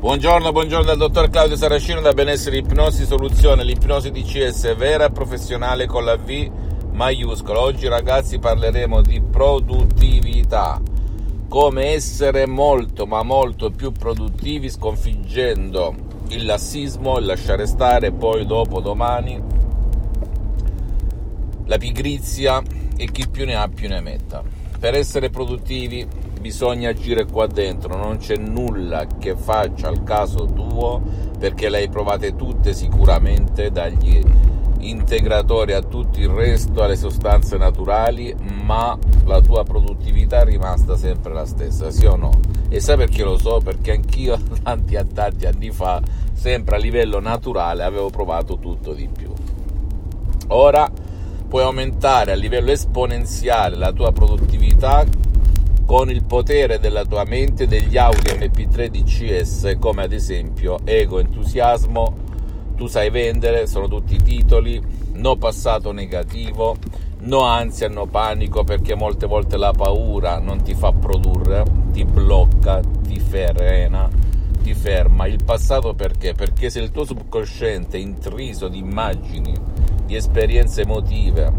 Buongiorno, buongiorno dal dottor Claudio Saracino da Benessere Ipnosi Soluzione, l'ipnosi DCS vera e professionale con la V maiuscola. Oggi ragazzi parleremo di produttività, come essere molto ma molto più produttivi sconfiggendo il lassismo, il lasciare stare, poi dopo domani la pigrizia e chi più ne ha più ne metta. Per essere produttivi bisogna agire qua dentro, non c'è nulla che faccia al caso tuo perché le hai provate tutte sicuramente dagli integratori a tutto il resto, alle sostanze naturali, ma la tua produttività è rimasta sempre la stessa, sì o no? E sai perché lo so? Perché anch'io tanti e tanti anni fa, sempre a livello naturale, avevo provato tutto di più. Ora puoi aumentare a livello esponenziale la tua produttività con il potere della tua mente degli audio MP3 DCS come ad esempio Ego Entusiasmo, Tu sai vendere, sono tutti titoli, No passato negativo, No ansia, no panico perché molte volte la paura non ti fa produrre, ti blocca, ti frena, ti ferma. Il passato perché? Perché se il tuo subconsciente è intriso di immagini, di esperienze emotive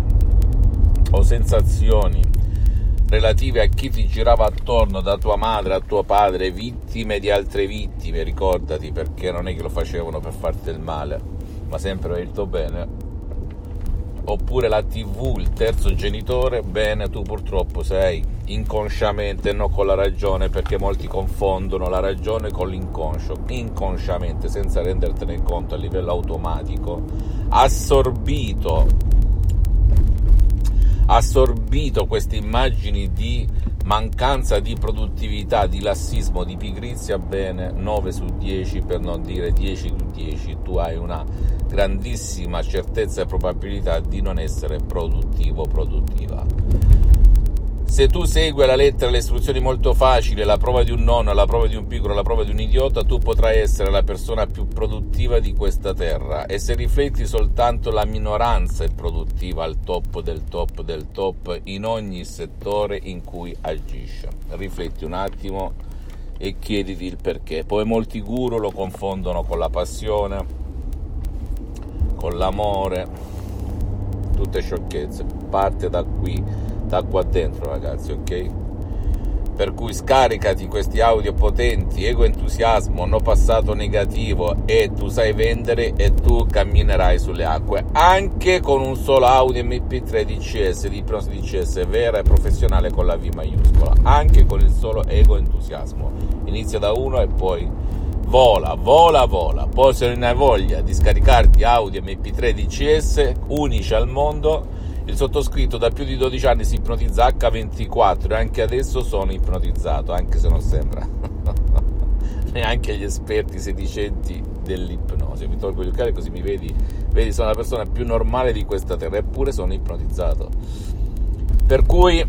o sensazioni relative a chi ti girava attorno, da tua madre a tuo padre, vittime di altre vittime, ricordati perché non è che lo facevano per farti del male, ma sempre per il tuo bene. Oppure la TV, il terzo genitore, bene, tu purtroppo sei inconsciamente, non con la ragione, perché molti confondono la ragione con l'inconscio, inconsciamente, senza rendertene conto a livello automatico, assorbito assorbito queste immagini di mancanza di produttività, di lassismo, di pigrizia, bene, 9 su 10 per non dire 10 su 10, tu hai una grandissima certezza e probabilità di non essere produttivo, produttiva. Se tu segui alla lettera le istruzioni molto facili, la prova di un nonno, la prova di un piccolo, la prova di un idiota, tu potrai essere la persona più produttiva di questa terra. E se rifletti soltanto la minoranza è produttiva al top del top del top in ogni settore in cui agisce. Rifletti un attimo e chiediti il perché. Poi molti guru lo confondono con la passione, con l'amore, tutte sciocchezze. Parte da qui da qua dentro ragazzi ok? Per cui scaricati questi audio potenti ego entusiasmo no passato negativo e tu sai vendere e tu camminerai sulle acque. Anche con un solo audio mp3 DCS di ipnosi DCS vera e professionale con la V maiuscola. Anche con il solo ego entusiasmo. Inizia da uno e poi vola, vola, vola. Poi se non hai voglia di scaricarti audio MP3 DCS unici al mondo, il sottoscritto da più di 12 anni si ipnotizza H24 e anche adesso sono ipnotizzato, anche se non sembra. Neanche gli esperti sedicenti dell'ipnosi. Mi tolgo gli occhiali così mi vedi. Vedi, sono la persona più normale di questa terra, eppure sono ipnotizzato. Per cui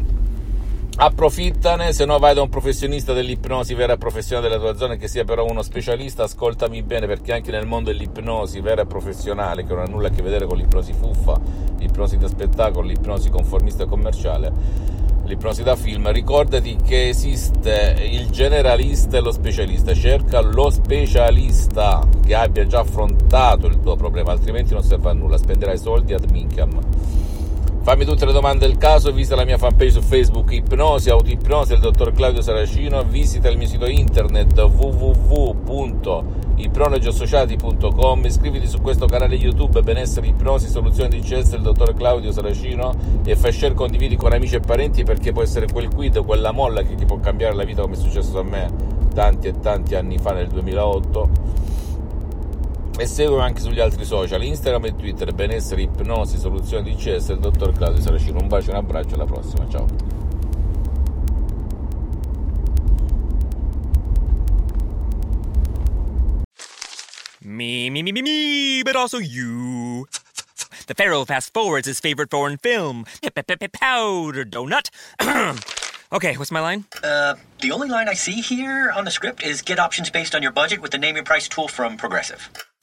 approfittane, se no vai da un professionista dell'ipnosi vera e professionale della tua zona che sia però uno specialista, ascoltami bene perché anche nel mondo dell'ipnosi vera e professionale, che non ha nulla a che vedere con l'ipnosi fuffa, l'ipnosi da spettacolo, l'ipnosi conformista e commerciale, l'ipnosi da film, ricordati che esiste il generalista e lo specialista, cerca lo specialista che abbia già affrontato il tuo problema, altrimenti non serve a nulla, spenderai soldi ad mincham. Fammi tutte le domande del caso, visita la mia fanpage su Facebook Ipnosi, Autoipnosi del dottor Claudio Saracino, visita il mio sito internet www.ipronologiassociati.com, iscriviti su questo canale YouTube Benessere Ipnosi, Soluzione di CS del dottor Claudio Saracino e fai share, condividi con amici e parenti perché può essere quel quid, quella molla che ti può cambiare la vita come è successo a me tanti e tanti anni fa nel 2008 e seguo anche sugli altri social, Instagram e Twitter, benessere, ipnosi, soluzione di CS, il dottor Claudio Saracino. Un bacio, un abbraccio, alla prossima, ciao. Me, me, me, me, me, but also you. The Pharaoh fast forwards his favorite foreign film, Powder Donut. okay, what's my line? Uh, the only line I see here on the script is get options based on your budget with the name your price tool from Progressive.